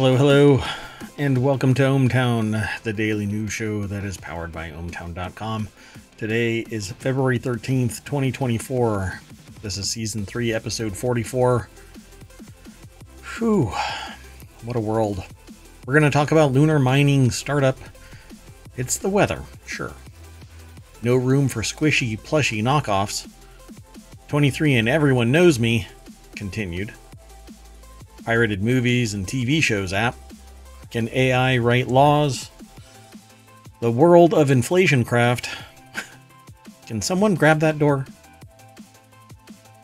Hello, hello, and welcome to ohmTown, the daily news show that is powered by ohmTown.com. Today is February 13th, 2024. This is season 3, episode 44. Whew, what a world. We're going to talk about lunar mining startup. It's the weather, sure. No room for squishy, plushy knockoffs. 23 and Everyone Knows Me continued. Pirated movies and TV shows app. Can AI write laws? The world of inflation craft. Can someone grab that door?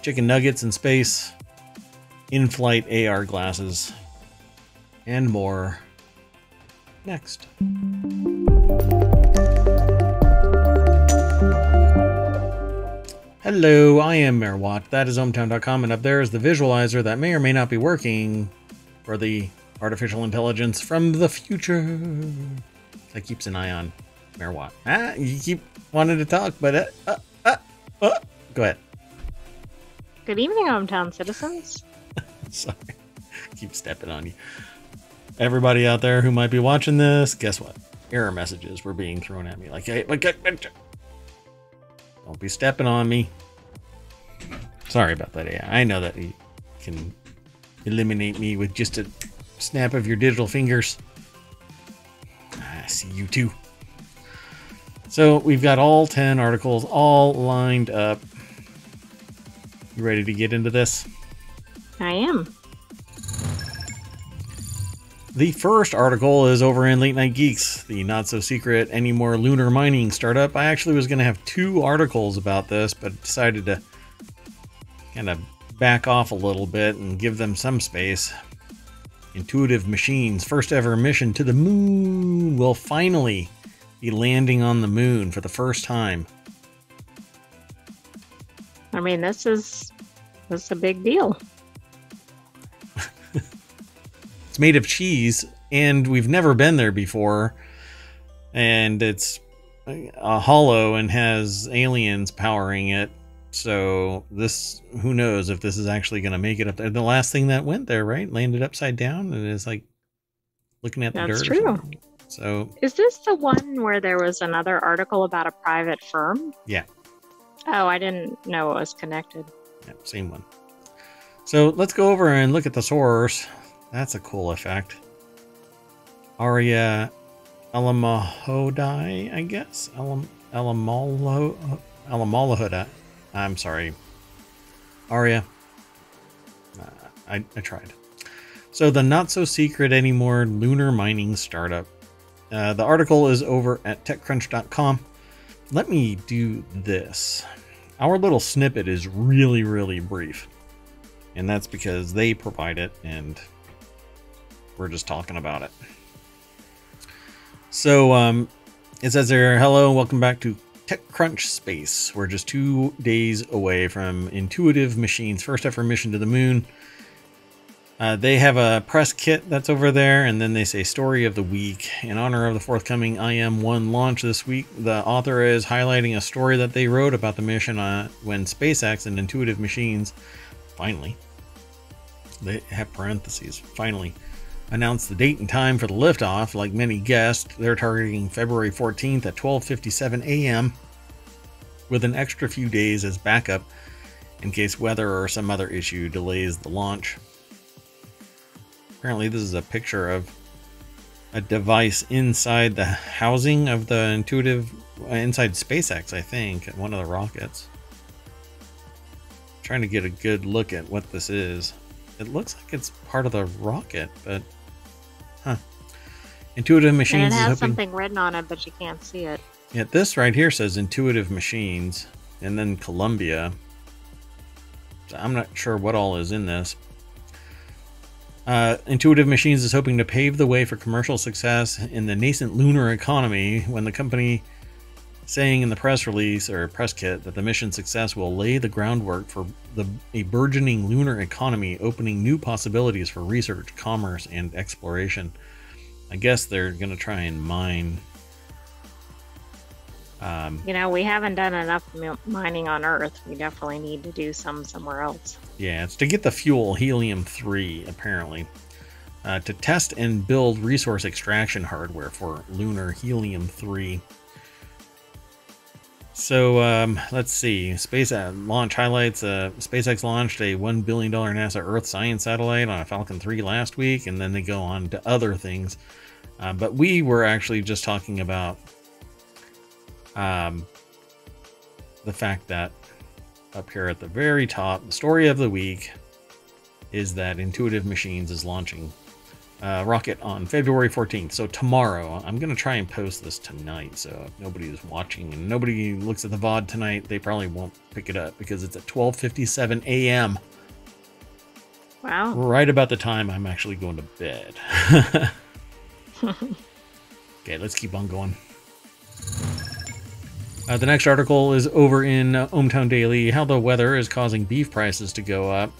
Chicken nuggets in space. In flight AR glasses. And more. Next. Hello, I am Merwatt. That is ohmTown.com, and up there is the visualizer that may or may not be working for the artificial intelligence from the future. That keeps an eye on Merwatt. Ah, you keep wanting to talk, but uh, uh, uh, uh. go ahead. Good evening, ohmTown citizens. Sorry, keep stepping on you. Everybody out there who might be watching this, guess what? Error messages were being thrown at me. Like, hey, but, but don't be stepping on me. Sorry about that. I know that you can eliminate me with just a snap of your digital fingers. I see you too. So we've got all 10 articles all lined up. You ready to get into this? I am. The first article is over in Late Night Geeks, the not so secret anymore lunar mining startup. I actually was going to have two articles about this, but decided to kind of back off a little bit and give them some space. Intuitive Machines' first ever mission to the moon will finally be landing on the moon for the first time. I mean, this is this is a big deal. It's made of cheese, and we've never been there before. And it's a hollow and has aliens powering it. So this, who knows if this is actually going to make it up there? The last thing that went there, right, landed upside down, and it's like looking at the That's dirt. or true. So Is this the one where there was another article about a private firm? Yeah. Oh, I didn't know it was connected. yeah, same one. So let's go over and look at the source. That's a cool effect. Aria Alamahodai, I guess. Alam Alamalo Alamalahoda. I'm sorry. Aria. Uh, I, I tried. So the not so secret anymore lunar mining startup. Uh, the article is over at TechCrunch.com. Let me do this. Our little snippet is really, really brief. And that's because they provide it and we're just talking about it. So um, it says there, hello, welcome back to TechCrunch Space. We're just two days away from Intuitive Machines' first ever mission to the moon. Uh, they have a press kit that's over there, and then they say story of the week. In honor of the forthcoming IM-1 launch this week, the author is highlighting a story that they wrote about the mission uh, when SpaceX and Intuitive Machines finally, they have parentheses, finally announced the date and time for the liftoff. Like many guessed, they're targeting February 14th at 12:57 a.m. with an extra few days as backup in case weather or some other issue delays the launch. Apparently, this is a picture of a device inside the housing of the Intuitive uh, inside SpaceX, I think, one of the rockets. Trying to get a good look at what this is. It looks like it's part of the rocket, but huh. Intuitive And Machines it is has hoping. something written on it, but you can't see it. Yeah, this right here says Intuitive Machines, and then Columbia. So I'm not sure what all is in this. Uh, Intuitive Machines is hoping to pave the way for commercial success in the nascent lunar economy when the company saying in the press release or press kit that the mission success will lay the groundwork for the, a burgeoning lunar economy, opening new possibilities for research, commerce, and exploration. I guess they're going to try and mine um, You know, we haven't done enough mining on Earth. We definitely need to do some somewhere else. yeah, it's to get the fuel helium 3, apparently. uh, to test and build resource extraction hardware for lunar helium 3. So um, let's see. Space launch highlights. Uh, SpaceX launched a $1 billion NASA Earth science satellite on a Falcon 3 last week, and then they go on to other things. Uh, but we were actually just talking about um, the fact that up here at the very top, the story of the week is that Intuitive Machines is launching uh, rocket on February 14th. So tomorrow, I'm going to try and post this tonight. So if nobody is watching and nobody looks at the VOD tonight, they probably won't pick it up because it's at 12:57 a.m. Wow. Right about the time I'm actually going to bed. okay, let's keep on going. Uh, the next article is over in uh, ohmTown Daily how the weather is causing beef prices to go up.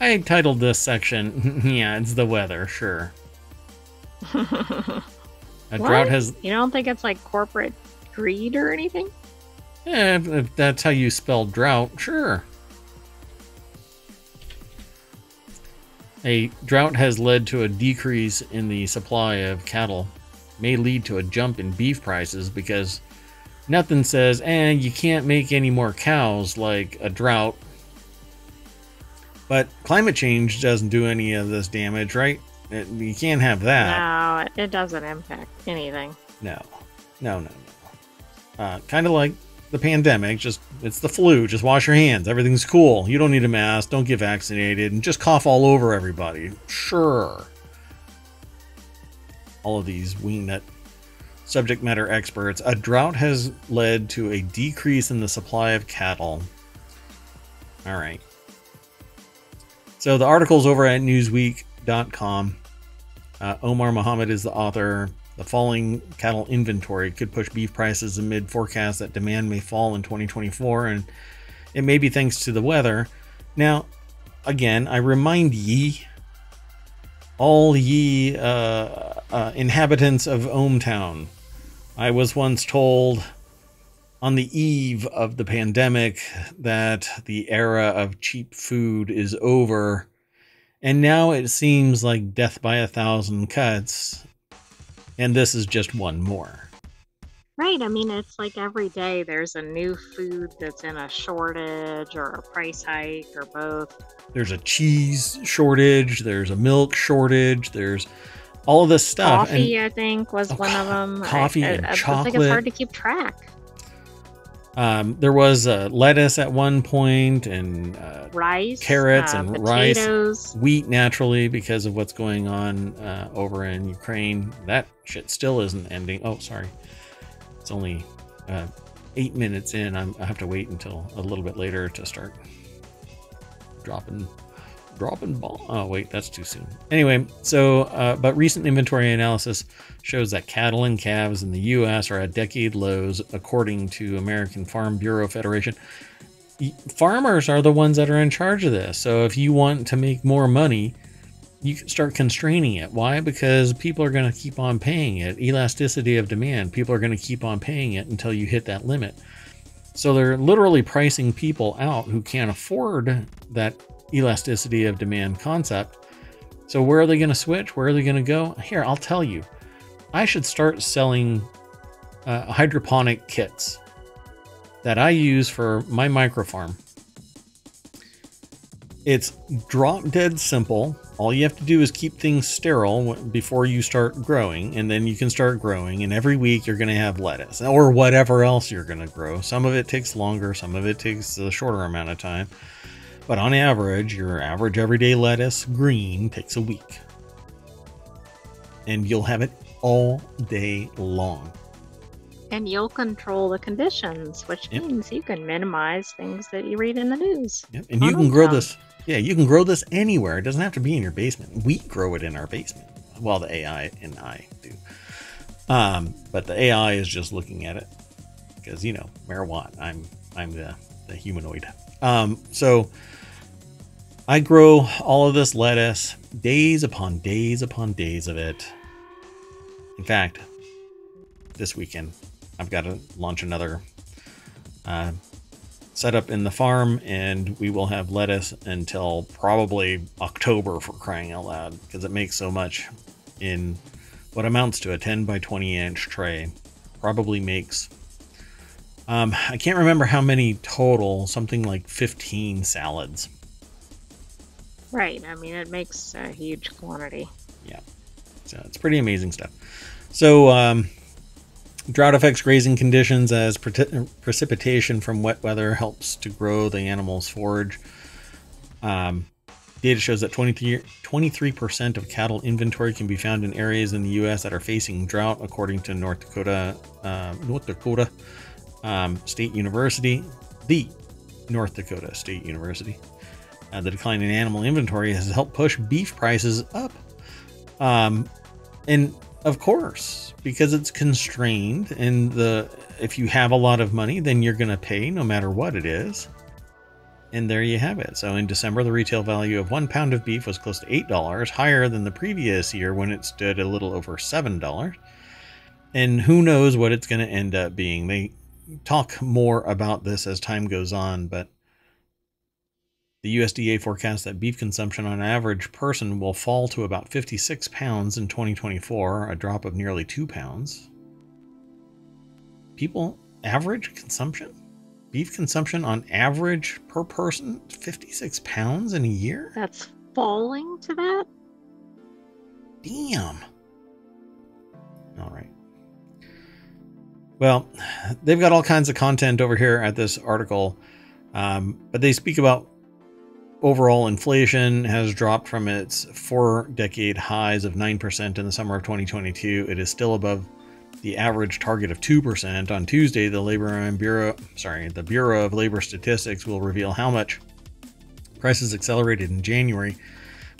I titled this section, yeah, it's the weather, sure. A What? drought has. You don't think it's like corporate greed or anything? Eh, if, if that's how you spell drought, sure. A drought has led to a decrease in the supply of cattle, may lead to a jump in beef prices because nothing says, eh, you can't make any more cows like a drought. But climate change doesn't do any of this damage, right? It- you can't have that. No, it- doesn't impact anything. No, no, no, no. Uh, kind of like the pandemic. Just it's the flu. Just wash your hands. Everything's cool. You don't need a mask. Don't get vaccinated, and just cough all over everybody. Sure. All of these wingnut subject matter experts. A drought has led to a decrease in the supply of cattle. All right. So the article's over at Newsweek.com. Uh, Omar Muhammad is the author. The falling cattle inventory could push beef prices amid forecasts that demand may fall in 2024, and it may be thanks to the weather. Now, again, I remind ye, all ye uh, uh, inhabitants of ohmTown, I was once told on the eve of the pandemic that the era of cheap food is over. And now it seems like death by a thousand cuts. And this is just one more. Right. I mean, it's like every day there's a new food that's in a shortage or a price hike or both. There's a cheese shortage, there's a milk shortage, there's all of this stuff. Coffee, And I think, was Oh, one of them. coffee I, and I, I think it's hard to keep track. Um, there was uh, lettuce at one point and uh, Rice, Carrots uh, and rice. wheat naturally because of what's going on uh, over in Ukraine. That shit still isn't ending. Oh, sorry. It's only uh, eight minutes in. I'm, I have to wait until a little bit later to start dropping dropping ball. Oh wait, that's too soon. Anyway, so uh, but recent inventory analysis shows that cattle and calves in the U.S. are at decade lows, according to American Farm Bureau Federation. Farmers are the ones that are in charge of this. So if you want to make more money, you start constraining it. Why? Because people are going to keep on paying it. Elasticity of demand. People are going to keep on paying it until you hit that limit. So they're literally pricing people out who can't afford that elasticity of demand concept. So where are they going to switch? Where are they going to go? Here, I'll tell you. I should start selling uh, hydroponic kits that I use for my microfarm. It's drop dead simple. All you have to do is keep things sterile before you start growing, and then you can start growing. And every week you're going to have lettuce or whatever else you're going to grow. Some of it takes longer, some of it takes a shorter amount of time. But on average, your average everyday lettuce, green, takes a week. And you'll have it all day long. And you'll control the conditions, which Yep. means you can minimize things that you read in the news. Yep. And you can grow this. Yeah, you can grow this anywhere. It doesn't have to be in your basement. We grow it in our basement. Well, the AI and I do. Um, but the AI is just looking at it because you know marijuana. I'm I'm the the humanoid. Um, so I grow all of this lettuce, days upon days upon days of it. In fact, this weekend I've got to launch another uh, set up in the farm, and we will have lettuce until probably October for crying out loud because it makes so much in what amounts to a 10 by 20 inch tray. Probably makes, um, I can't remember how many total, something like 15 salads. Right. I mean, it makes a huge quantity. Yeah. So it's pretty amazing stuff. So, um, drought affects grazing conditions as pre- precipitation from wet weather helps to grow the animal's forage. Um, data shows that 23, percent of cattle inventory can be found in areas in the U.S. that are facing drought, according to North Dakota, uh, North Dakota um, State University, the North Dakota State University. Uh, the decline in animal inventory has helped push beef prices up. Um, and of course, because it's constrained, and the if you have a lot of money, then you're going to pay no matter what it is. And there you have it. So in December, the retail value of one pound of beef was close to $8, higher than the previous year when it stood a little over $7. And who knows what it's going to end up being. They talk more about this as time goes on, but the USDA forecasts that beef consumption on average person will fall to about 56 pounds in 2024, a drop of nearly 2 pounds. People average consumption? Beef consumption on average per person 56 pounds in a year? That's falling to that? Damn. All right. Well, they've got all kinds of content over here at this article, um, but they speak about overall inflation has dropped from its four decade highs of 9% in the summer of 2022. It is still above the average target of 2%. On Tuesday, the Labor and Bureau, sorry, the Bureau of Labor Statistics will reveal how much prices accelerated in January,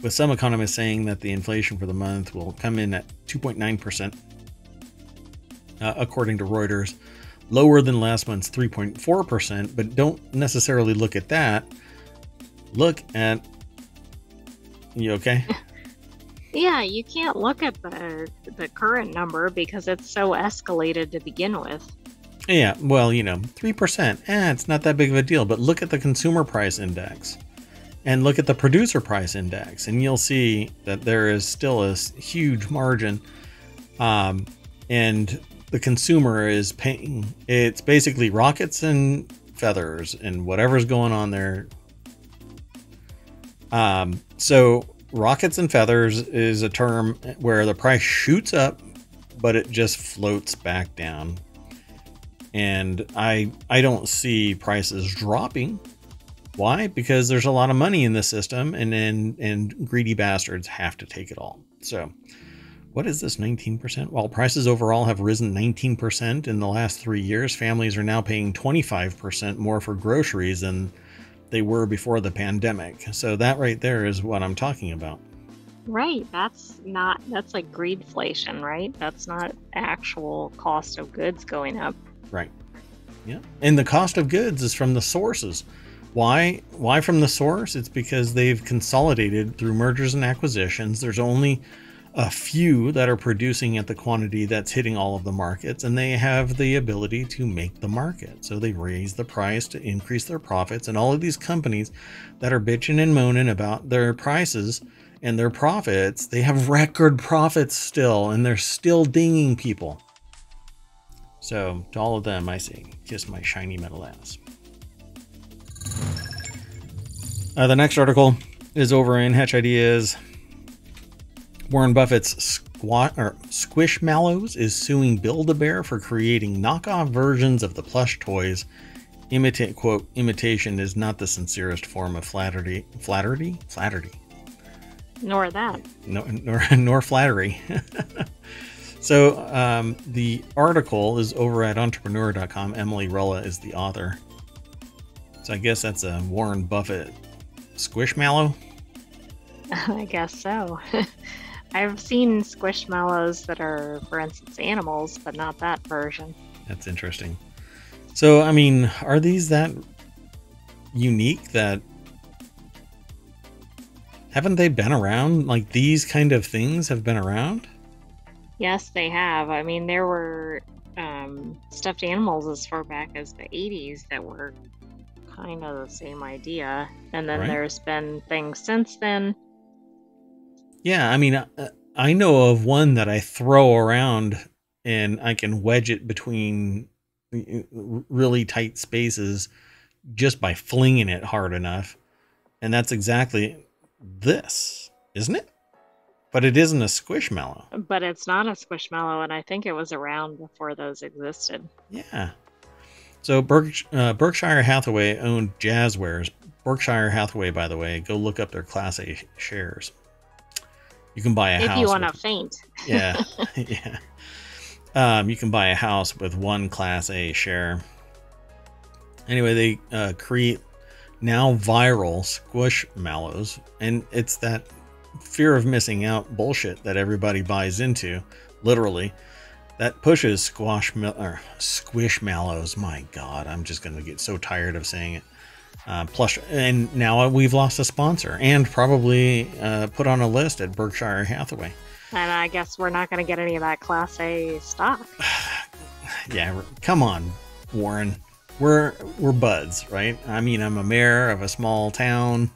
with some economists saying that the inflation for the month will come in at 2.9%, uh, according to Reuters, lower than last month's 3.4%, but don't necessarily look at that look at. You okay? yeah, you can't look at the the current number because it's so escalated to begin with. Yeah, well, you know, three percent. Eh, it's not that big of a deal. But look at the consumer price index, and look at the producer price index, and you'll see that there is still a huge margin. Um, and the consumer is paying. It's basically rockets and feathers and whatever's going on there um, so rockets and feathers is a term where the price shoots up, but it just floats back down. And I I don't see prices dropping. Why? Because there's a lot of money in the system, and and, and greedy bastards have to take it all. So, what is this 19%? While prices overall have risen 19% in the last three years, families are now paying 25% more for groceries than they were before the pandemic. So that right there is what I'm talking about. Right. That's not that's like greedflation, right? That's not actual cost of goods going up. Right. Yeah. And the cost of goods is from the sources. Why why from the source? It's because they've consolidated through mergers and acquisitions. There's only a few that are producing at the quantity that's hitting all of the markets, and they have the ability to make the market. So they raise the price to increase their profits. And all of these companies that are bitching and moaning about their prices and their profits, they have record profits still, and they're still dinging people. So to all of them, I say, kiss my shiny metal ass. Uh, the next article is over in Hatch Ideas. Warren Buffett's squat or Squishmallows is suing Build-A-Bear for creating knockoff versions of the plush toys. Imitate quote imitation is not the sincerest form of flattery. Flattery, flattery. Nor that. No, nor nor flattery. so um, the article is over at entrepreneur.com. Emily Rella is the author. So I guess that's a Warren Buffett squishmallow. I guess so. I've seen squishmallows that are, for instance, animals, but not that version. That's interesting. So, I mean, are these that unique that haven't they been around? Like these kind of things have been around? Yes, they have. I mean, there were um, stuffed animals as far back as the 80s that were kind of the same idea. And then Right. there's been things since then. Yeah, I mean, uh, I know of one that I throw around and I can wedge it between really tight spaces just by flinging it hard enough. And that's exactly this, isn't it? But it isn't a squishmallow. But it's not a squishmallow, and I think it was around before those existed. Yeah. So uh, Berkshire Hathaway owned Jazwares. Berkshire Hathaway, by the way, go look up their Class A shares. You can buy a if house. If you want to faint. yeah, yeah. Um, you can buy a house with one Class A share. Anyway, they uh, create now viral squishmallows, and it's that fear of missing out bullshit that everybody buys into, literally. That pushes squash or squishmallows. My God, I'm just gonna get so tired of saying it. Uh, plus, and now we've lost a sponsor, and probably uh, put on a list at Berkshire Hathaway. And I guess we're not going to get any of that Class A stock. yeah, come on, Warren. We're we're buds, right? I mean, I'm a mayor of a small town,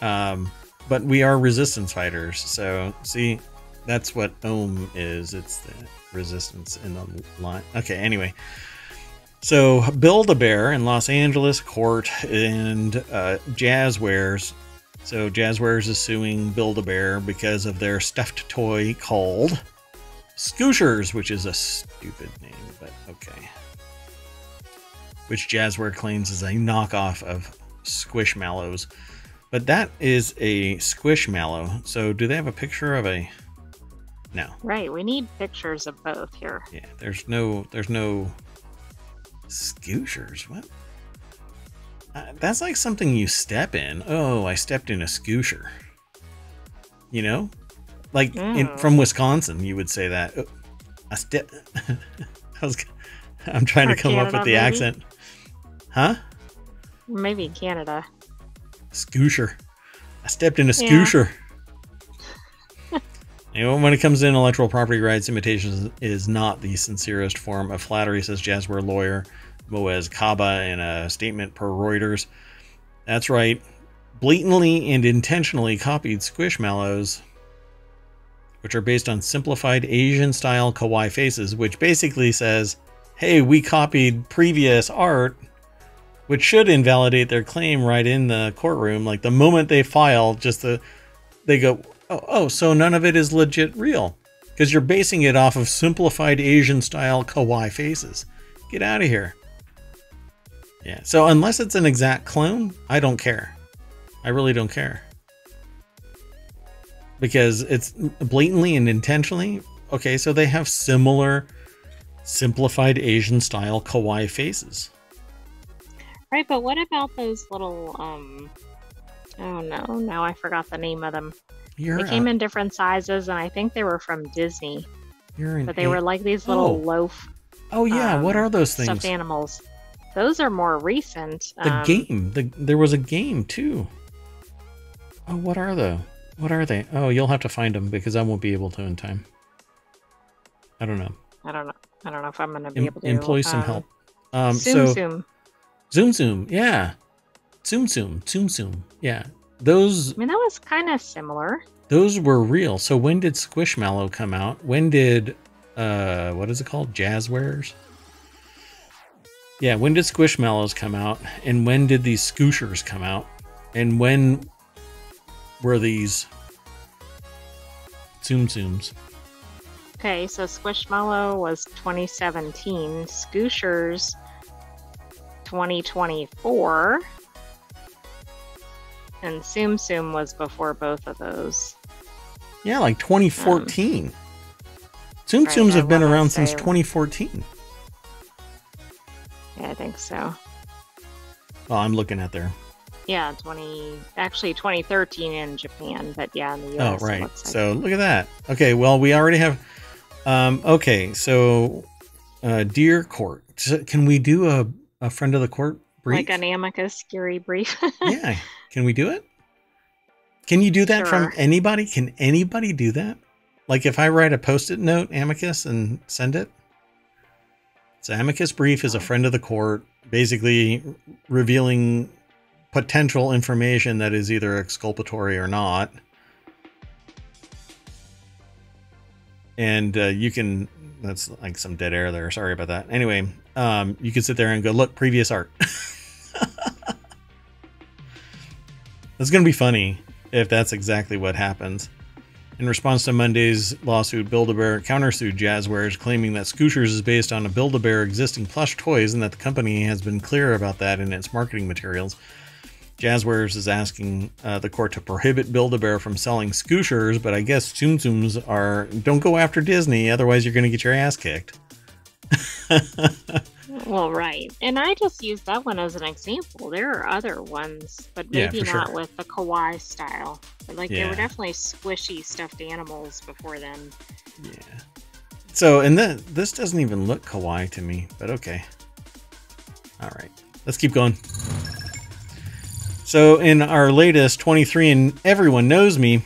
um, but we are resistance fighters. So, see, that's what Ohm is. It's the resistance in the line. Okay, anyway. So, Build a Bear in Los Angeles court and uh, Jazwares. So, Jazwares is suing Build a Bear because of their stuffed toy called Skooshers, which is a stupid name, but okay. Which Jazware claims is a knockoff of Squishmallows. But that is a Squishmallow. So do they have a picture of a No. Right, we need pictures of both here. Yeah, there's no there's no Skooshers. What? Uh, that's like something you step in. Oh, I stepped in a scoosher. You know? Like in, Mm. from Wisconsin, you would say that. Oh, I step I was I'm trying Or to come up with the maybe? accent. Huh? Maybe Canada. Scoosher. I stepped in a Yeah. scoosher. You know, when it comes to intellectual property rights, imitation is not the sincerest form of flattery, says Jazware lawyer Moez Kaba in a statement per Reuters. That's right. Blatantly and intentionally copied Squishmallows, which are based on simplified Asian style kawaii faces, which basically says, hey, we copied previous art which should invalidate their claim right in the courtroom. Like the moment they file, just the they go, oh, oh so none of it is legit real because you're basing it off of simplified Asian style kawaii faces. Get out of here. Yeah. So unless it's an exact clone, I don't care. I really don't care because it's blatantly and intentionally. Okay, so they have similar simplified Asian style kawaii faces. Right, but what about those little um oh no, now I forgot the name of them. You're They came a- in different sizes and I think they were from Disney. You're But they a- were like these little Oh. loaf Oh yeah, what um, are those things? stuffed animals. Those are more recent. The um, game. The, there was a game too. Oh, what are they? What are they? Oh, you'll have to find them because I won't be able to in time. I don't know. I don't know. I don't know if I'm gonna be Em- able to employ some um, help. Um, Zoom so Zoom. Zoom Zoom, yeah, Zoom Zoom, Zoom Zoom, yeah. Those I mean that was kind of similar. those were real. So when did Squishmallow come out? When did uh what is it called? Jazwares? Yeah, when did Squishmallows come out? And when did these Skooshers come out? And when were these Tsum Tsums? Okay, so Squishmallow was 2017, Skooshers 2024, and Tsum Tsum was before both of those. Yeah, like 2014. Zoom Um, Zooms I have been around since 2014. Yeah, I think so. Well, I'm looking at there. Yeah, 20 actually 2013 in Japan, but yeah, in the Oh, US. it right. So look at that. Okay, well, we already have. Um, okay, so uh, Dear Court. Can we do a, a friend of the court brief? like an amicus scary brief. yeah. Can we do it? Can you do that from anybody? Can anybody do that? Like if I write a post it note, amicus, and send it? So amicus brief is a friend of the court, basically revealing potential information that is either exculpatory or not. And uh, you can, that's like some dead air there. Sorry about that. Anyway, um, you can sit there and go, look, previous art. That's going to be funny if that's exactly what happens. In response to Monday's lawsuit, Build-A-Bear countersued Jazwares, claiming that Skooshers is based on a Build-A-Bear existing plush toys and that the company has been clear about that in its marketing materials. Jazwares is asking uh, the court to prohibit Build-A-Bear from selling Skooshers, but I guess Tsum Tsums are don't go after Disney, otherwise you're going to get your ass kicked. Well, right. And I just used that one as an example. There are other ones, but maybe for not sure. with the kawaii style. But like they Yeah. were definitely squishy stuffed animals before then. Yeah. So, and then this doesn't even look kawaii to me, but okay. All right, let's keep going. So, in our latest 23 and Everyone Knows Me,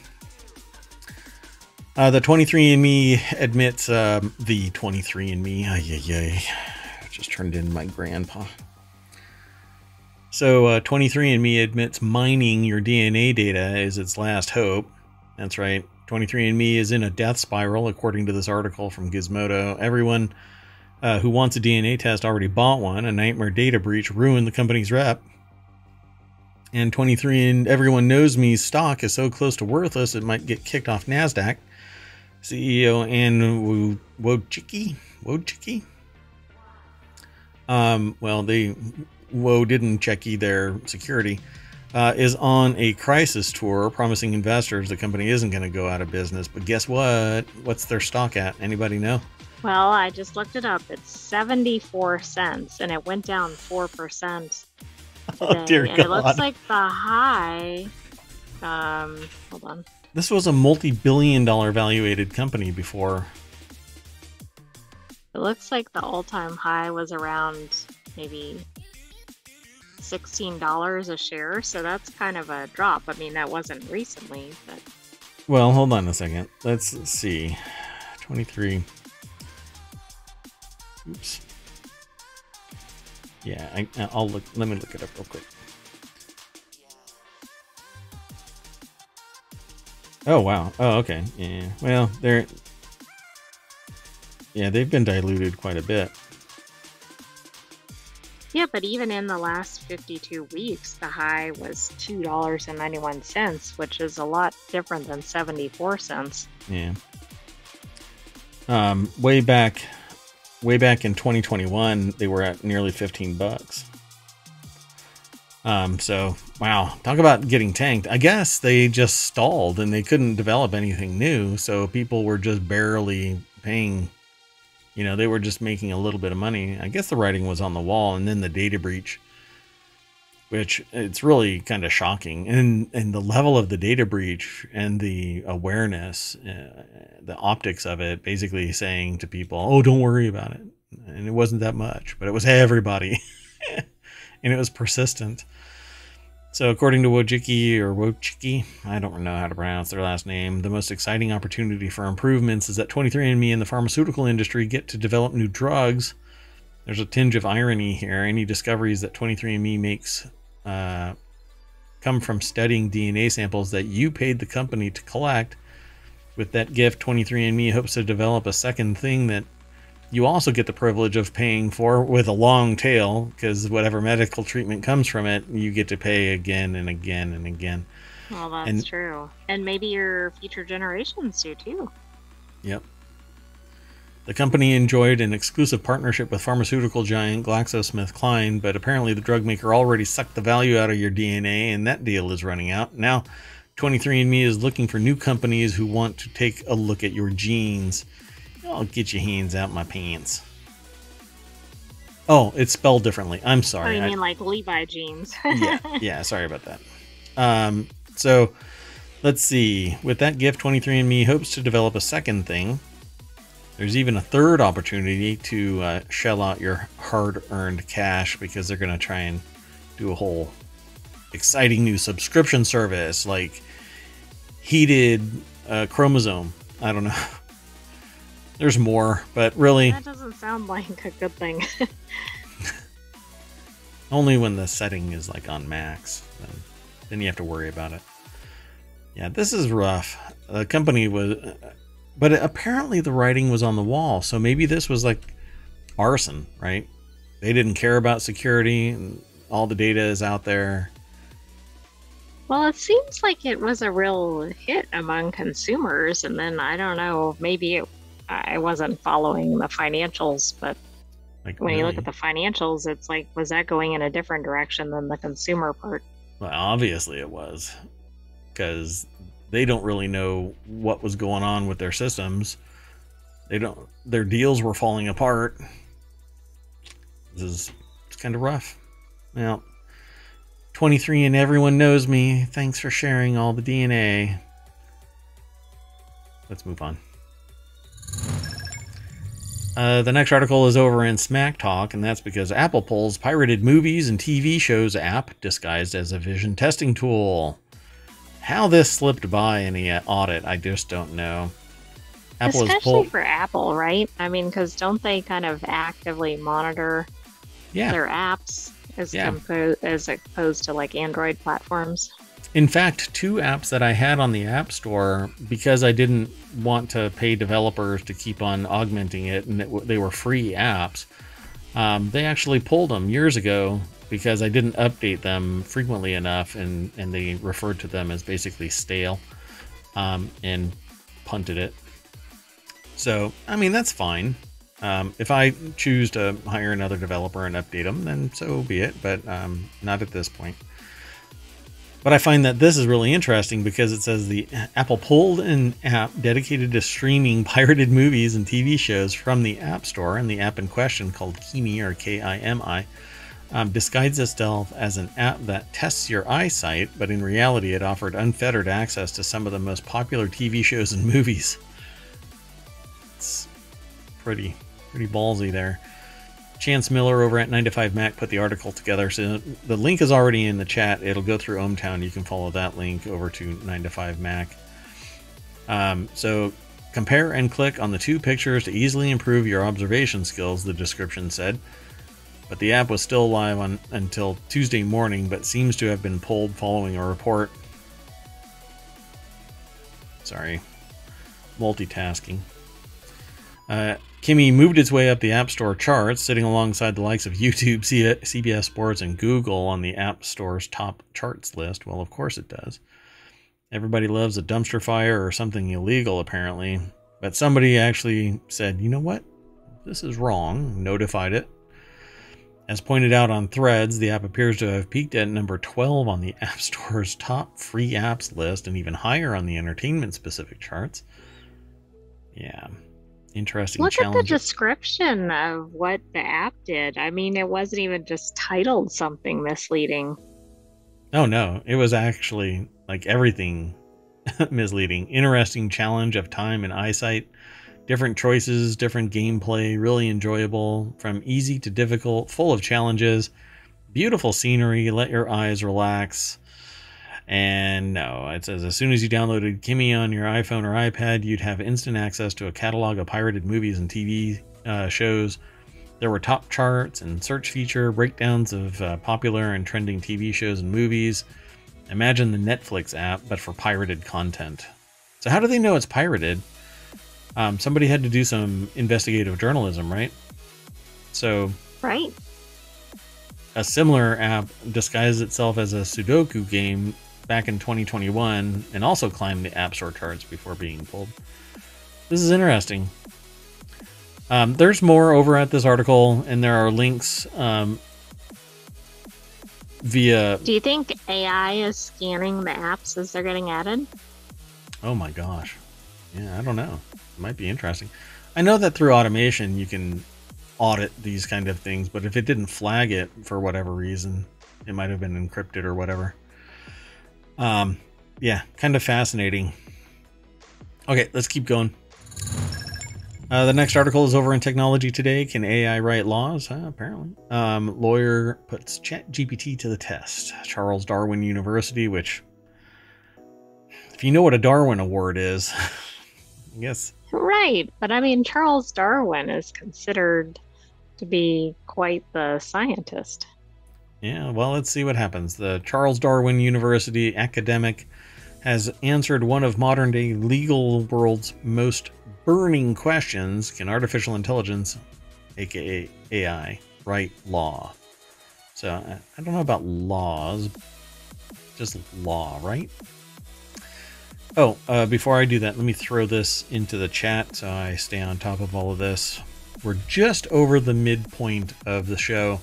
uh, the 23andMe admits um, the 23andMe. Ay, ay, ay. Just turned in my grandpa. So, uh, 23andMe admits mining your DNA data is its last hope. That's right. 23andMe is in a death spiral, according to this article from Gizmodo. Everyone uh, who wants a DNA test already bought one. A nightmare data breach ruined the company's rep. And 23 and everyone knows me's stock is so close to worthless it might get kicked off NASDAQ. CEO Ann Wojcicki, Wojcicki? Um, well, they Wo didn't checky their security uh, is on a crisis tour, promising investors the company isn't going to go out of business. But guess what? What's their stock at? Anybody know? Well, I just looked it up. It's 74 cents and it went down 4% Oh dear and it looks like the high um hold on. This was a multi-billion-dollar valuated company before. It looks like the all-time high was around maybe $16 a share, so that's kind of a drop. I mean, that wasn't recently, but Well, hold on a second. Let's see. 23. Oops. Yeah, I, I'll look. Let me look it up real quick. Oh wow. Oh okay. Yeah. Well, they're. Yeah, they've been diluted quite a bit. Yeah, but even in the last 52 weeks, the high was $2.91, which is a lot different than 74 cents. Yeah. Um, way back, way back in 2021, they were at nearly 15 bucks. Um, so wow, talk about getting tanked. I guess they just stalled and they couldn't develop anything new, so people were just barely paying. You know, they were just making a little bit of money. I guess the writing was on the wall, and then the data breach, which it's really kind of shocking, and and the level of the data breach and the awareness, uh, the optics of it, basically saying to people, "Oh, don't worry about it," and it wasn't that much, but it was everybody, and it was persistent. So, according to Wojcicki or Wojcicki, I don't know how to pronounce their last name, the most exciting opportunity for improvements is that 23andMe and the pharmaceutical industry get to develop new drugs. There's a tinge of irony here. Any discoveries that 23andMe makes uh, come from studying DNA samples that you paid the company to collect. With that gift, 23andMe hopes to develop a second thing that you also get the privilege of paying for with a long tail because whatever medical treatment comes from it, you get to pay again and again and again. Well, that's And- true. And maybe your future generations do too. Yep. The company enjoyed an exclusive partnership with pharmaceutical giant GlaxoSmithKline, but apparently the drug maker already sucked the value out of your DNA, and that deal is running out. Now, 23andMe is looking for new companies who want to take a look at your genes. I'll get your hands out my pants. Oh, it's spelled differently. I'm Oh, sorry. you I- mean like Levi jeans? yeah, yeah. Sorry about that. Um, so let's see. With that gift, 23andMe hopes to develop a second thing. There's even a third opportunity to uh, shell out your hard-earned cash because they're going to try and do a whole exciting new subscription service like heated uh, chromosome. I don't know. there's more, but really That doesn't sound like a good thing. only when the setting is like on max. Then, then you have to worry about it. Yeah, this is rough. The company was, but apparently the writing was on the wall, so maybe this was like arson, right? They didn't care about security, and all the data is out there. well, it seems like it was a real hit among consumers, and then I don't know, maybe it, I wasn't following the financials, but Like when you look at the financials, it's like, was that going in a different direction than the consumer part? Well, obviously it was, because they don't really know what was going on with their systems. They don't. Their deals were falling apart. This is it's kind of rough. Now, 23 and everyone knows me. Thanks for sharing all the DNA. Let's move on. Uh, the next article is over in Smack Talk, and that's because Apple pulls pirated movies and TV shows app disguised as a vision testing tool. How this slipped by any audit, I just don't know. Apple Especially pulled, for Apple, right? I mean, because don't they kind of actively monitor yeah. their apps as, Yeah. compo- as opposed to like Android platforms? In fact, two apps that I had on the App Store because I didn't want to pay developers to keep on augmenting it, and it, they were free apps. Um, they actually pulled them years ago because I didn't update them frequently enough, and and they referred to them as basically stale, um, and punted it. So I mean that's fine. Um, if I choose to hire another developer and update them, then so be it. But um, not at this point. But I find that this is really interesting because it says the Apple pulled an app dedicated to streaming pirated movies and TV shows from the App Store, and the app in question, called Kimi or K I M I, um, disguised itself as an app that tests your eyesight, but in reality, it offered unfettered access to some of the most popular TV shows and movies. It's pretty, pretty ballsy there. Chance Miller over at 9 to 5 Mac put the article together. So the link is already in the chat. It'll go through ohmTown. You can follow that link over to 9 to 5 Mac. Um, so compare and click on the two pictures to easily improve your observation skills, the description said. But the app was still live on until Tuesday morning, but seems to have been pulled following a report. Sorry, multitasking. Uh, Kimi moved its way up the App Store charts, sitting alongside the likes of YouTube, CBS Sports, and Google on the App Store's top charts list. Well, of course it does. Everybody loves a dumpster fire or something illegal, apparently. But somebody actually said, you know what? This is wrong, notified it. As pointed out on threads, the app appears to have peaked at number 12 on the App Store's top free apps list and even higher on the entertainment specific charts. Yeah. Interesting Look at the description of what the app did. I mean, it wasn't even just titled something misleading. Oh no, it was actually like everything misleading. Interesting challenge of time and eyesight. Different choices, different gameplay, really enjoyable. From easy to difficult, full of challenges. Beautiful scenery, let your eyes relax. And no, it says as soon as you downloaded Kimi on your iPhone or iPad, you'd have instant access to a catalog of pirated movies and TV uh, shows. There were top charts and search feature, breakdowns of uh, popular and trending TV shows and movies. Imagine the Netflix app, but for pirated content. So, how do they know it's pirated? Um, somebody had to do some investigative journalism, right? So, Right? a similar app disguised itself as a Sudoku game back in 2021 and also climbed the App Store charts before being pulled. This is interesting. Um, there's more over at this article, and there are links um, via. Do you think AI is scanning the apps as they're getting added? Oh my gosh. Yeah, I don't know. It might be interesting. I know that through automation you can audit these kind of things, but if it didn't flag it for whatever reason, it might have been encrypted or whatever. Um, yeah, kind of fascinating. Okay, let's keep going. Uh, the next article is over in Technology Today. Can AI write laws? Uh, apparently. Um, lawyer puts Chat GPT to the test. Charles Darwin University, which, if you know what a Darwin Award is, Yes. Right. But I mean, Charles Darwin is considered to be quite the scientist. Yeah, well, let's see what happens. The Charles Darwin University academic has answered one of modern day legal world's most burning questions Can artificial intelligence, aka AI, write law? So I, I don't know about laws, just law, right? Oh, uh, before I do that, let me throw this into the chat so I stay on top of all of this. We're just over the midpoint of the show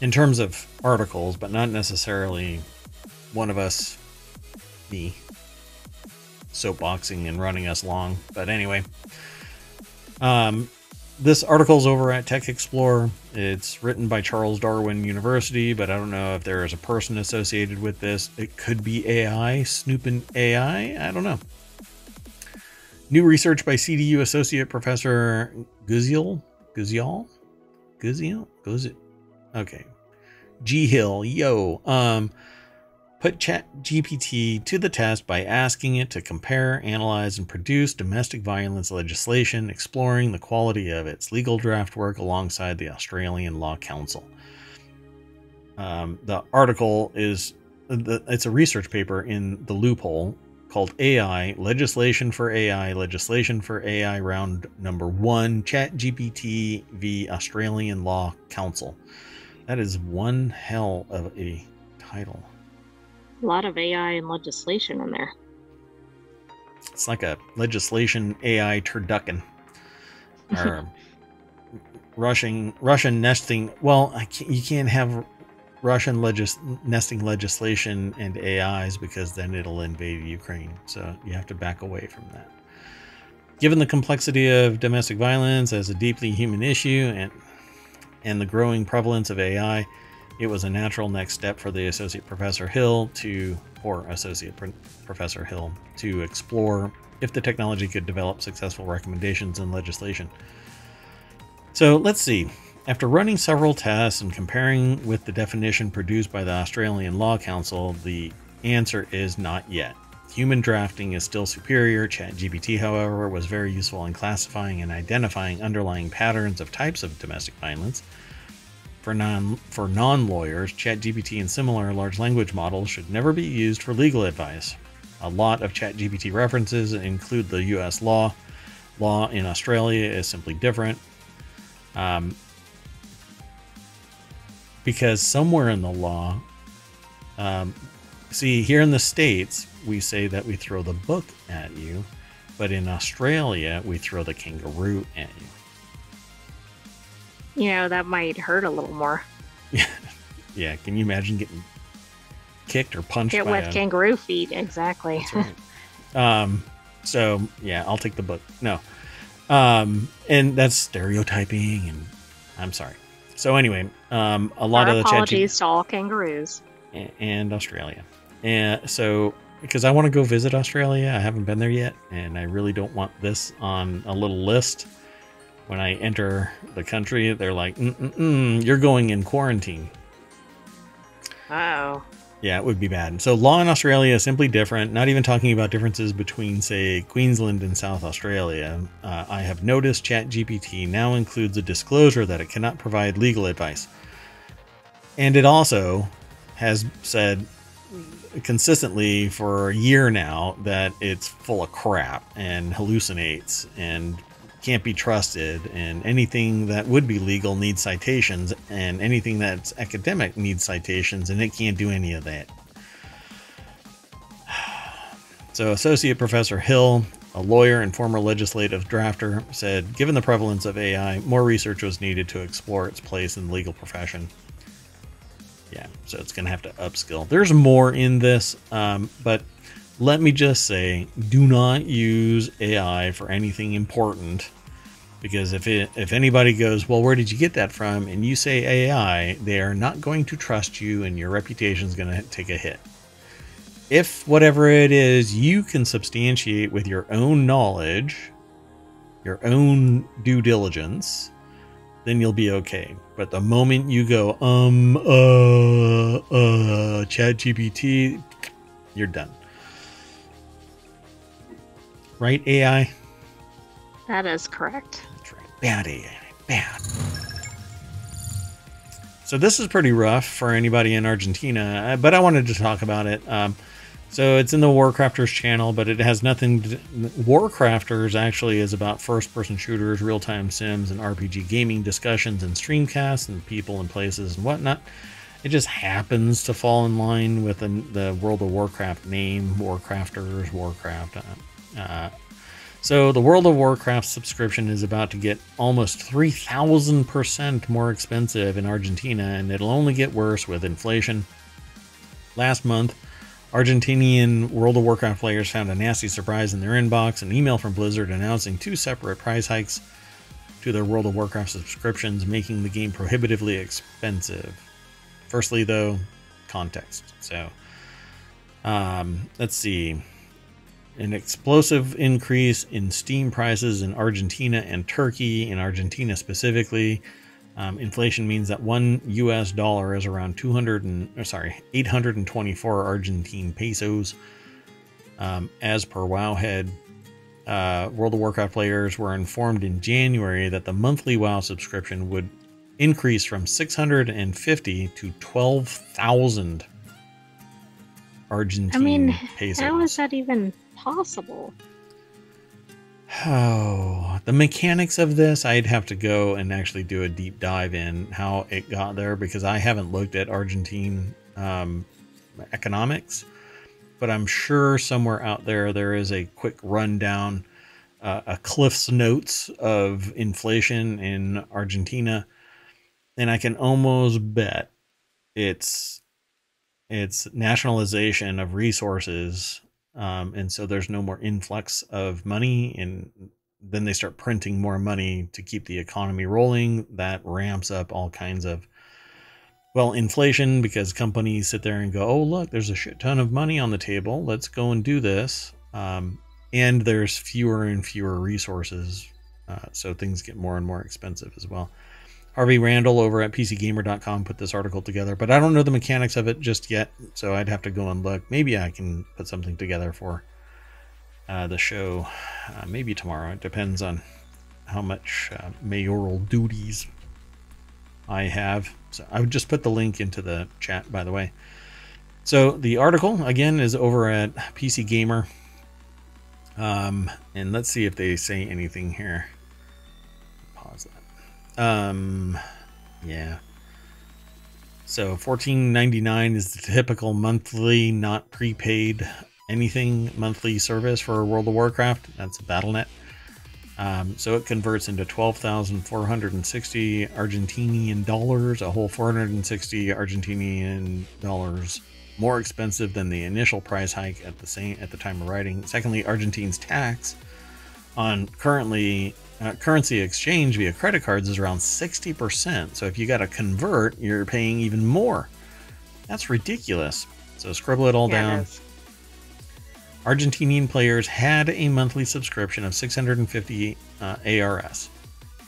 in terms of articles, but not necessarily one of us, me, soapboxing and running us long. But anyway, um, this article's over at Tech Explorer. It's written by Charles Darwin University, but I don't know if there is a person associated with this. It could be AI, snooping AI. I don't know. New research by CDU Associate Professor Guzyal. Guzyal? Guzyal? Guzyal? Okay. G Hill, yo. Um, put Chat GPT to the test by asking it to compare, analyze, and produce domestic violence legislation, exploring the quality of its legal draft work alongside the Australian Law Council. Um, the article is it's a research paper in the loophole called AI Legislation for AI Legislation for AI Round Number One Chat GPT v Australian Law Council. That is one hell of a title. A lot of AI and legislation in there. It's like a legislation AI turducken. Or Russian Russian nesting. Well, can't, you can't have Russian legis- nesting legislation and AIs because then it'll invade Ukraine. So you have to back away from that. Given the complexity of domestic violence as a deeply human issue and and the growing prevalence of AI, it was a natural next step for the Associate Professor Hill to, or Associate Pro- Professor Hill, to explore if the technology could develop successful recommendations and legislation. So let's see. After running several tests and comparing with the definition produced by the Australian Law Council, the answer is not yet. Human drafting is still superior. ChatGPT, however, was very useful in classifying and identifying underlying patterns of types of domestic violence. For non for non-lawyers, ChatGPT and similar large language models should never be used for legal advice. A lot of ChatGPT references include the U.S. law. Law in Australia is simply different. Um, because somewhere in the law, um, see, here in the States, we say that we throw the book at you, but in Australia, we throw the kangaroo at you. You know, that might hurt a little more. Yeah. yeah. Can you imagine getting kicked or punched Get with a... kangaroo feet, exactly. Right. um, so yeah, I'll take the book. No. Um, and that's stereotyping and I'm sorry. So anyway, um, a lot Our of the apologies to all kangaroos and Australia. And so because I want to go visit Australia. I haven't been there yet, and I really don't want this on a little list. When I enter the country, they're like, Mm-mm-mm, "You're going in quarantine." Oh. Yeah, it would be bad. So, law in Australia is simply different. Not even talking about differences between, say, Queensland and South Australia. Uh, I have noticed ChatGPT now includes a disclosure that it cannot provide legal advice. And it also has said consistently for a year now that it's full of crap and hallucinates and can't be trusted and anything that would be legal needs citations and anything that's academic needs citations and it can't do any of that. So associate professor hill a lawyer and former legislative drafter said given the prevalence of ai more research was needed to explore its place in the legal profession yeah, so it's going to have to upskill. There's more in this, um, but let me just say, do not use AI for anything important, because if it if anybody goes, well, where did you get that from, and you say AI, they are not going to trust you, and your reputation is going to take a hit. If whatever it is you can substantiate with your own knowledge, your own due diligence, then you'll be okay. But the moment you go, um, uh, uh, Chat GPT, you're done. Right, AI? That is correct. That's right. Bad AI. Bad. So this is pretty rough for anybody in Argentina, uh, but I wanted to talk about it. Um, so it's in the Warcrafters channel, but it has nothing. To, Warcrafters actually is about first-person shooters, real-time sims, and RPG gaming discussions and streamcasts and people and places and whatnot. It just happens to fall in line with the, the World of Warcraft name, Warcrafters, Warcraft. Uh, uh, so the World of Warcraft subscription is about to get almost 3,000% more expensive in Argentina, and it'll only get worse with inflation. Last month, Argentinian World of Warcraft players found a nasty surprise in their inbox an email from Blizzard announcing two separate price hikes to their World of Warcraft subscriptions, making the game prohibitively expensive. Firstly, though, context. So, um, let's see an explosive increase in steam prices in Argentina and Turkey. In Argentina specifically, um, inflation means that one U.S. dollar is around 200 and sorry 824 Argentine pesos. Um, as per Wowhead, uh, World of Warcraft players were informed in January that the monthly WoW subscription would increase from 650 to 12,000 Argentine I mean, pesos. How is that even possible? Oh, the mechanics of this, I'd have to go and actually do a deep dive in how it got there because I haven't looked at Argentine um, economics, but I'm sure somewhere out there there is a quick rundown, uh, a Cliff's Notes of inflation in Argentina, and I can almost bet it's it's nationalization of resources um, and so there's no more influx of money and then they start printing more money to keep the economy rolling. That ramps up all kinds of well inflation because companies sit there and go oh look there's a shit ton of money on the table. Let's go and do this. Um, and there's fewer and fewer resources uh, so things get more and more expensive as well Harvey Randall over at PCGamer.com put this article together, but I don't know the mechanics of it just yet, so I'd have to go and look. Maybe I can put something together for uh, the show. Uh, maybe tomorrow. It depends on how much uh, mayoral duties I have. So I would just put the link into the chat, by the way. So the article again is over at PC Gamer. Um, and let's see if they say anything here. Um, yeah. So fourteen ninety nine is the typical monthly, not prepaid anything monthly service for World of Warcraft. That's BattleNet. Um, so it converts into 12,460 Argentinian dollars, a whole 460 Argentinian dollars more expensive than the initial price hike at the same at the time of writing. Secondly, Argentine's tax on currently uh, currency exchange via credit cards is around 60%. So if you got to convert, you're paying even more. That's ridiculous. So scribble it all yeah, down. It Argentinian players had a monthly subscription of 650 uh, ARS.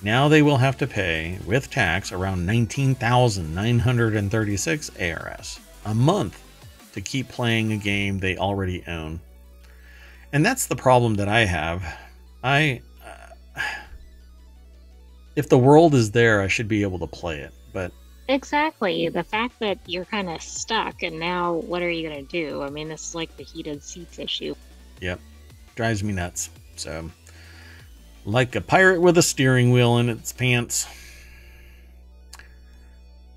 Now they will have to pay, with tax, around 19,936 ARS a month to keep playing a game they already own. And that's the problem that I have. I if the world is there, I should be able to play it. But exactly the fact that you're kind of stuck, and now what are you going to do? I mean, this is like the heated seats issue. Yep, drives me nuts. So, like a pirate with a steering wheel in its pants.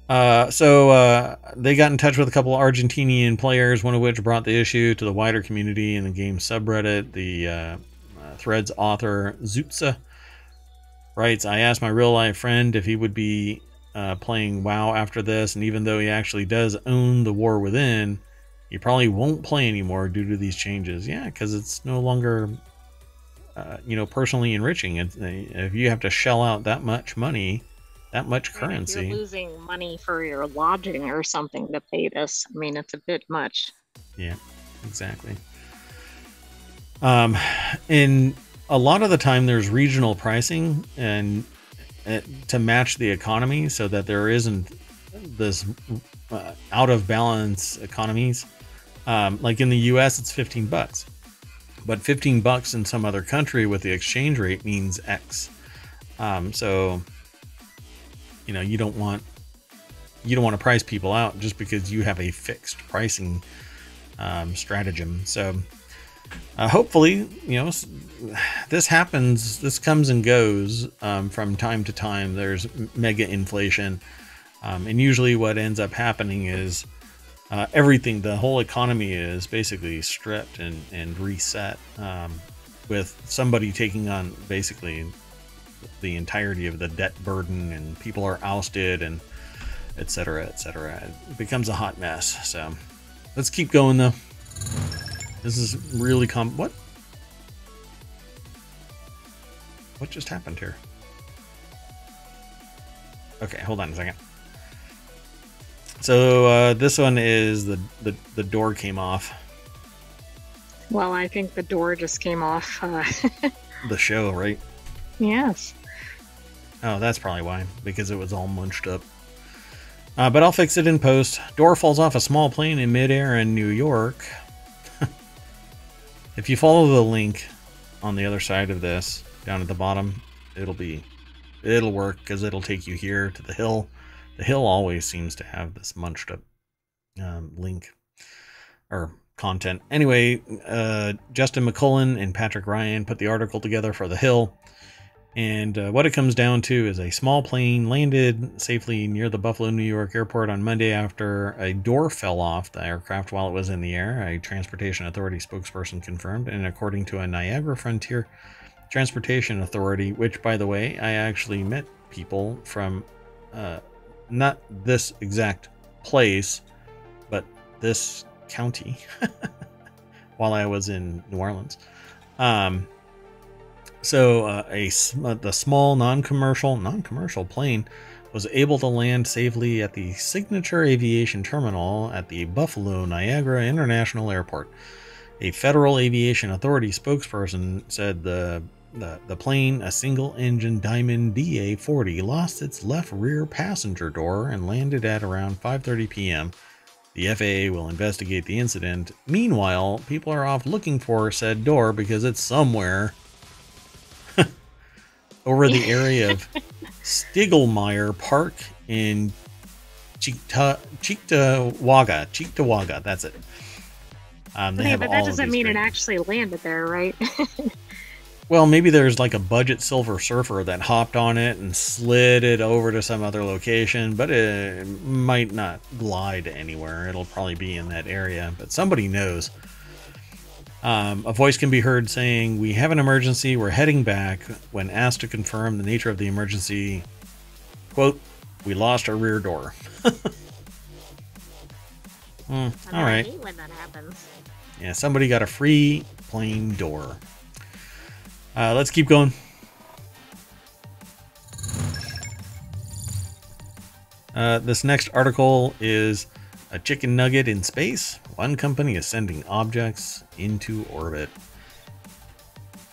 Uh, so uh, they got in touch with a couple of Argentinian players, one of which brought the issue to the wider community in the game subreddit. The uh, uh thread's author, Zutza, writes, I asked my real life friend if he would be uh, playing WoW after this, and even though he actually does own the War Within, he probably won't play anymore due to these changes. Yeah, because it's no longer, uh, you know, personally enriching. It's, uh, if you have to shell out that much money, that much currency, you're losing money for your lodging or something to pay this. I mean, it's a bit much. Yeah, exactly. Um, and a lot of the time there's regional pricing and uh, to match the economy so that there isn't this uh, out of balance economies. Um, like in the U.S., it's 15 bucks. but 15 bucks in some other country with the exchange rate means X. Um, so, you know, you don't want you don't want to price people out just because you have a fixed pricing um, stratagem. So, uh, hopefully, you know, this happens. This comes and goes um, from time to time. There's mega inflation, um, and usually, what ends up happening is uh, everything, the whole economy is basically stripped and and reset um, with somebody taking on basically the entirety of the debt burden, and people are ousted and etc. etc. It becomes a hot mess. So, let's keep going though. This is really com- what? What just happened here? Okay, hold on a second. So uh, this one is the, the the door came off. Well, I think the door just came off. Uh... the show, right? Yes. Oh, that's probably why, because it was all munched up. Uh, but I'll fix it in post. Door falls off a small plane in midair in New York. If you follow the link on the other side of this, down at the bottom, it'll be, it'll work because it'll take you here to the hill. The hill always seems to have this munched up um, link or content. Anyway, uh, Justin McCullen and Patrick Ryan put the article together for the hill. And uh, what it comes down to is a small plane landed safely near the Buffalo, New York airport on Monday after a door fell off the aircraft while it was in the air, a Transportation Authority spokesperson confirmed. And according to a Niagara Frontier Transportation Authority, which, by the way, I actually met people from uh, not this exact place, but this county while I was in New Orleans. Um, so uh, a uh, the small non-commercial non-commercial plane was able to land safely at the Signature Aviation Terminal at the Buffalo Niagara International Airport. A Federal Aviation Authority spokesperson said the the, the plane, a single-engine Diamond DA-40, lost its left rear passenger door and landed at around 5:30 p.m. The FAA will investigate the incident. Meanwhile, people are off looking for said door because it's somewhere over the area of Stiglmeier Park in Cheekta, Cheektowaga. Cheektowaga, that's it. Um, okay, but that doesn't mean it actually landed there, right? well, maybe there's like a budget Silver Surfer that hopped on it and slid it over to some other location, but it might not glide anywhere. It'll probably be in that area, but somebody knows. Um, a voice can be heard saying, We have an emergency, we're heading back. When asked to confirm the nature of the emergency, quote, We lost our rear door. mm, all right. when that happens. Yeah, somebody got a free plane door. Uh, let's keep going. Uh, this next article is a chicken nugget in space. One company is sending objects into orbit.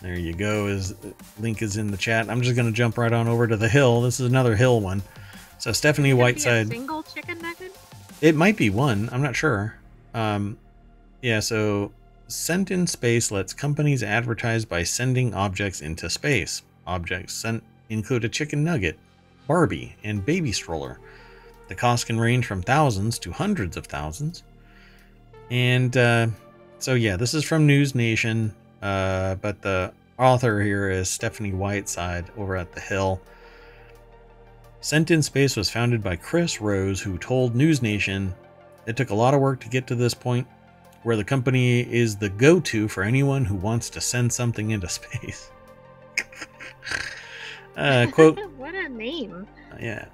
There you go. Is link is in the chat. I'm just going to jump right on over to the hill. This is another hill one. So Stephanie Whiteside. single chicken nugget. It might be one. I'm not sure. Um, yeah. So Sent Into Space lets companies advertise by sending objects into space. Objects sent include a chicken nugget, Barbie, and baby stroller. The cost can range from thousands to hundreds of thousands. And uh, so, yeah, this is from News Nation, uh, but the author here is Stephanie Whiteside over at The Hill. Sent Into Space was founded by Chris Rose, who told News Nation it took a lot of work to get to this point, where the company is the go to for anyone who wants to send something into space. uh, quote What a name. Yeah.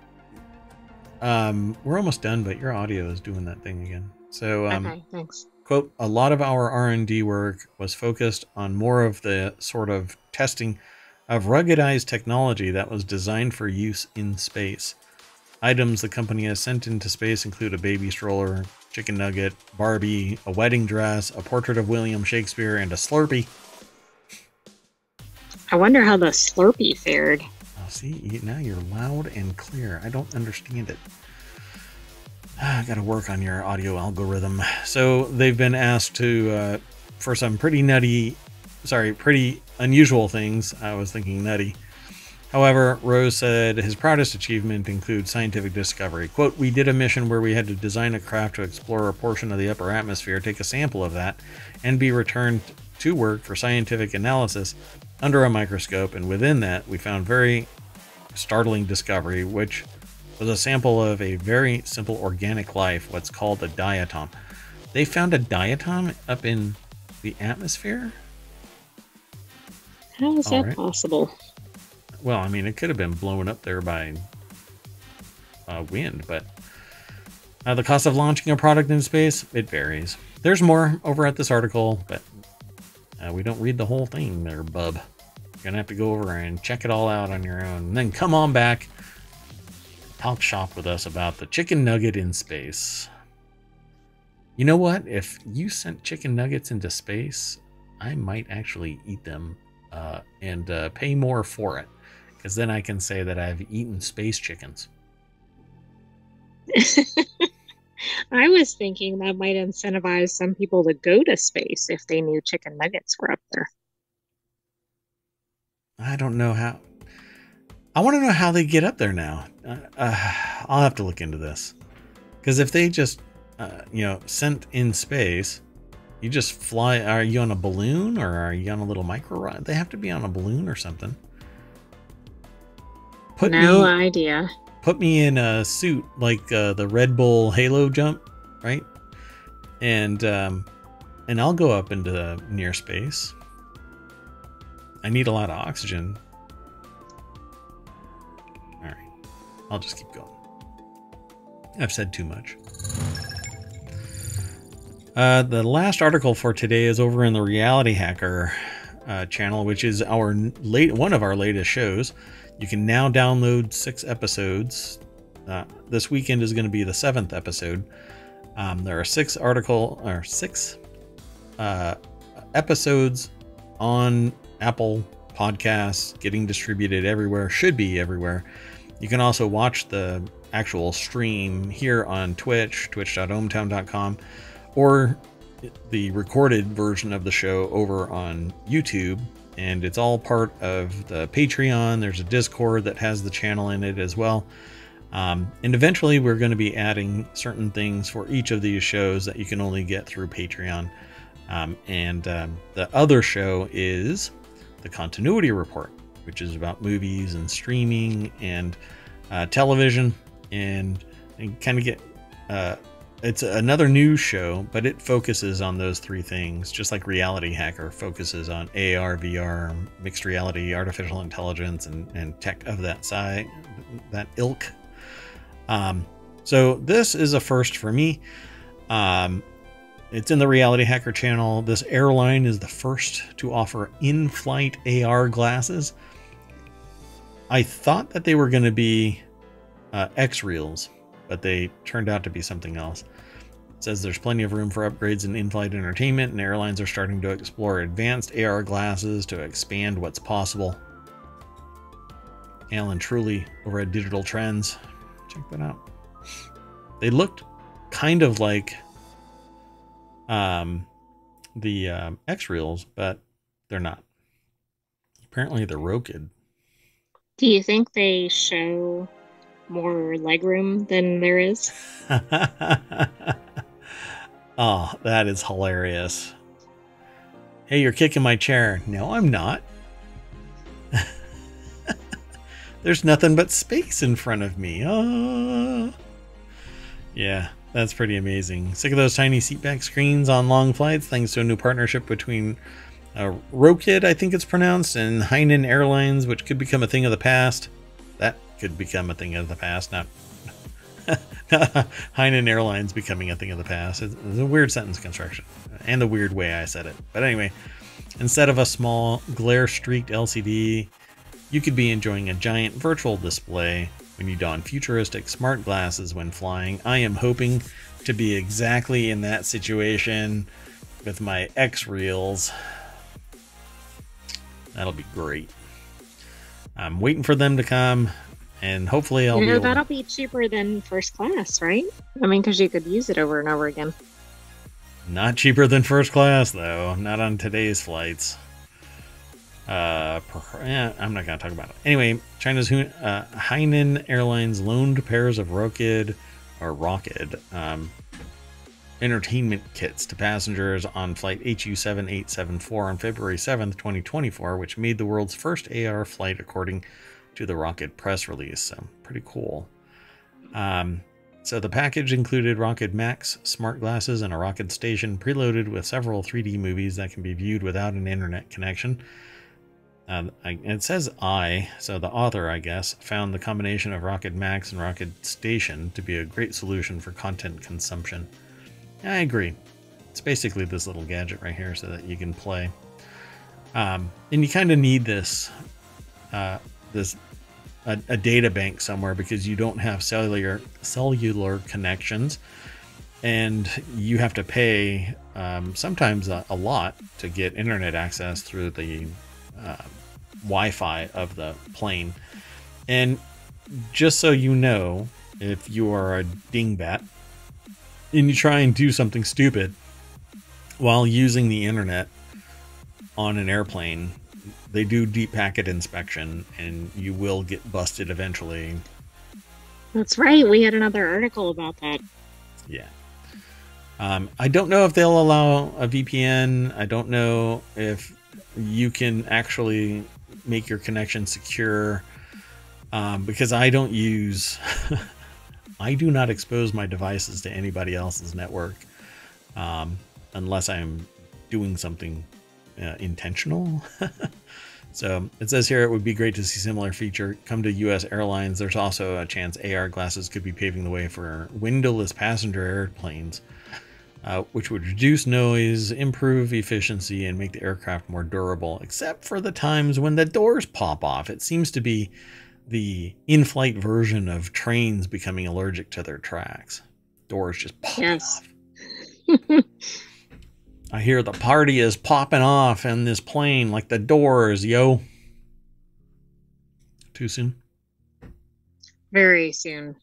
Um, we're almost done, but your audio is doing that thing again. So, um, okay, thanks. Quote: A lot of our R and D work was focused on more of the sort of testing of ruggedized technology that was designed for use in space. Items the company has sent into space include a baby stroller, chicken nugget, Barbie, a wedding dress, a portrait of William Shakespeare, and a Slurpee. I wonder how the Slurpee fared. See, now you're loud and clear. I don't understand it. I got to work on your audio algorithm. So they've been asked to uh, for some pretty nutty sorry, pretty unusual things. I was thinking nutty. However, Rose said his proudest achievement includes scientific discovery. Quote, We did a mission where we had to design a craft to explore a portion of the upper atmosphere, take a sample of that, and be returned to work for scientific analysis under a microscope. And within that, we found very startling discovery, which was a sample of a very simple organic life, what's called a diatom. They found a diatom up in the atmosphere? How is All that right. possible? Well, I mean, it could have been blown up there by uh, wind, but uh, the cost of launching a product in space, it varies. There's more over at this article, but uh, we don't read the whole thing there, bub. To have to go over and check it all out on your own. And then come on back, talk shop with us about the chicken nugget in space. You know what? If you sent chicken nuggets into space, I might actually eat them uh, and uh, pay more for it because then I can say that I've eaten space chickens. I was thinking that might incentivize some people to go to space if they knew chicken nuggets were up there. I don't know how. I want to know how they get up there now. Uh, uh, I'll have to look into this. Because if they just, uh, you know, sent in space, you just fly. Are you on a balloon or are you on a little micro ride? They have to be on a balloon or something. Put no me, idea. Put me in a suit like uh, the Red Bull Halo jump, right? And um, and I'll go up into near space. I need a lot of oxygen. All right, I'll just keep going. I've said too much. Uh, the last article for today is over in the Reality Hacker uh, channel, which is our late one of our latest shows. You can now download six episodes. Uh, this weekend is going to be the seventh episode. Um, there are six article or six uh, episodes on Apple Podcasts, getting distributed everywhere. Should be everywhere. You can also watch the actual stream here on Twitch, twitch.ohmtown.com, or the recorded version of the show over on YouTube and it's all part of the Patreon. There's a Discord that has the channel in it as well. Um, and eventually, we're going to be adding certain things for each of these shows that you can only get through Patreon. Um, and um, the other show is the Continuity Report, which is about movies and streaming and uh, television and, and kind of get uh, it's another news show, but it focuses on those three things, just like Reality Hacker focuses on AR, VR, mixed reality, artificial intelligence, and, and tech of that side, that ilk. Um, so this is a first for me. Um, it's in the Reality Hacker channel. This airline is the first to offer in-flight AR glasses. I thought that they were going to be uh, Xreals, but they turned out to be something else It says there's plenty of room for upgrades in in-flight entertainment, and airlines are starting to explore advanced AR glasses to expand what's possible. Alan Truly over at Digital Trends. Check that out. They looked kind of like um, the um, Xreals, but they're not. Apparently they're Rokid. Do you think they show more legroom than there is? Oh, that is hilarious. Hey, you're kicking my chair. No, I'm not. There's nothing but space in front of me. Oh. Yeah, that's pretty amazing. Sick of those tiny seatback screens on long flights thanks to a new partnership between uh, Rokid, I think it's pronounced, and Hainan Airlines, which could become a thing of the past. That could become a thing of the past, not Hainan Airlines becoming a thing of the past. It's, it's a weird sentence construction and the weird way I said it. But anyway, instead of a small glare streaked LCD, you could be enjoying a giant virtual display when you don futuristic smart glasses when flying. I am hoping to be exactly in that situation with my Xreals. That'll be great. I'm waiting for them to come and hopefully I'll you know, be that'll be cheaper than first class, right? I mean, because you could use it over and over again. Not cheaper than first class, though. Not on today's flights. Uh, eh, I'm not going to talk about it. Anyway, China's uh, Hainan Airlines loaned pairs of Rokid or Rocket um, entertainment kits to passengers on flight HU7874 on February 7th, 2024, which made the world's first AR flight according to the Rokid press release. So, pretty cool. Um, so, the package included Rokid Max smart glasses and a Rokid station preloaded with several 3D movies that can be viewed without an internet connection. Uh, it says I, so the author, I guess, found the combination of Rokid Max and Rokid Station to be a great solution for content consumption. I agree. It's basically this little gadget right here so that you can play. Um, and you kind of need this, uh, this a, a, data bank somewhere because you don't have cellular cellular connections, and you have to pay um, sometimes a, a, lot to get internet access through the uh, Wi-Fi of the plane. And just so you know, if you are a dingbat and you try and do something stupid while using the internet on an airplane, they do deep packet inspection and you will get busted eventually. That's right. We had another article about that. Yeah. Um, I don't know if they'll allow a VPN. I don't know if you can actually make your connection secure um, because I don't use I do not expose my devices to anybody else's network um, unless I'm doing something uh, intentional. so it says here it would be great to see similar feature come to U.S. airlines. There's also a chance AR glasses could be paving the way for windowless passenger airplanes, uh, which would reduce noise, improve efficiency, and make the aircraft more durable. Except for the times when the doors pop off. It seems to be the in-flight version of trains becoming allergic to their tracks. Doors just pop yes. off. I hear the party is popping off in this plane like the doors, yo. Too soon? Very soon.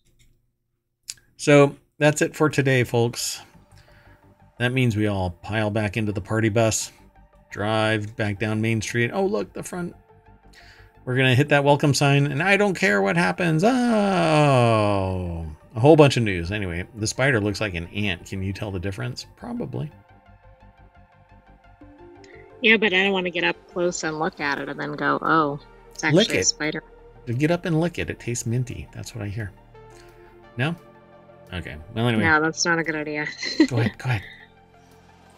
So that's it for today, folks. That means we all pile back into the party bus, drive back down Main Street. Oh, look, the front we're going to hit that welcome sign, and I don't care what happens. Oh, a whole bunch of news. Anyway, the spider looks like an ant. Can you tell the difference? Probably. Yeah, but I don't want to get up close and look at it and then go, oh, it's actually lick it. a spider. Get up and lick it. It tastes minty. That's what I hear. No? Okay. Well, anyway. No, that's not a good idea. go ahead. Go ahead.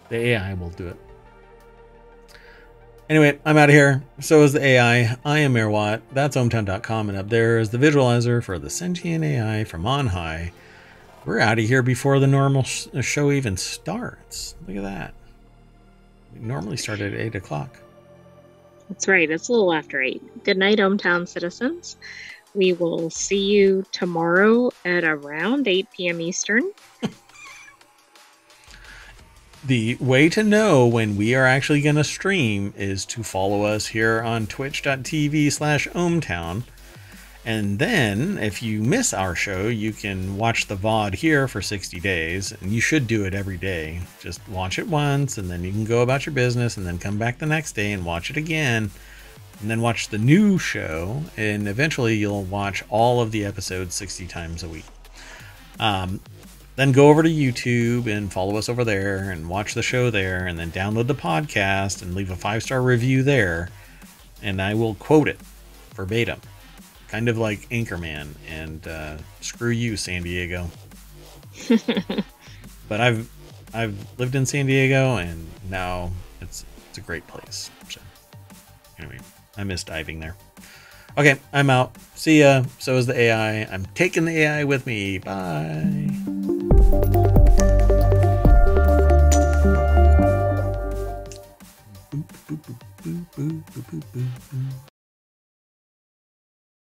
The AI will do it. Anyway, I'm out of here. So is the AI. I am Mayor Watt. That's ohmtown.com. And up there is the visualizer for the sentient AI from on high. We're out of here before the normal sh uh, show even starts. Look at that. We normally start at 8 o'clock. That's right. It's a little after 8. Good night, ohmTown citizens. We will see you tomorrow at around 8 p.m. Eastern. the way to know when we are actually going to stream is to follow us here on twitch.tv slash ohmtown and then if you miss our show you can watch the vod here for 60 days and you should do it every day. Just watch it once and then you can go about your business and then come back the next day and watch it again and then watch the new show and eventually you'll watch all of the episodes 60 times a week. Um, then go over to YouTube and follow us over there and watch the show there, and then download the podcast and leave a five star review there, and I will quote it verbatim, kind of like Anchorman. And uh, screw you, San Diego. but I've I've lived in San Diego, and now it's it's a great place. So anyway, I miss diving there. Okay, I'm out. See ya. So is the AI. I'm taking the AI with me. Bye. Boop, boop, boop, boop, boop, boop, boop.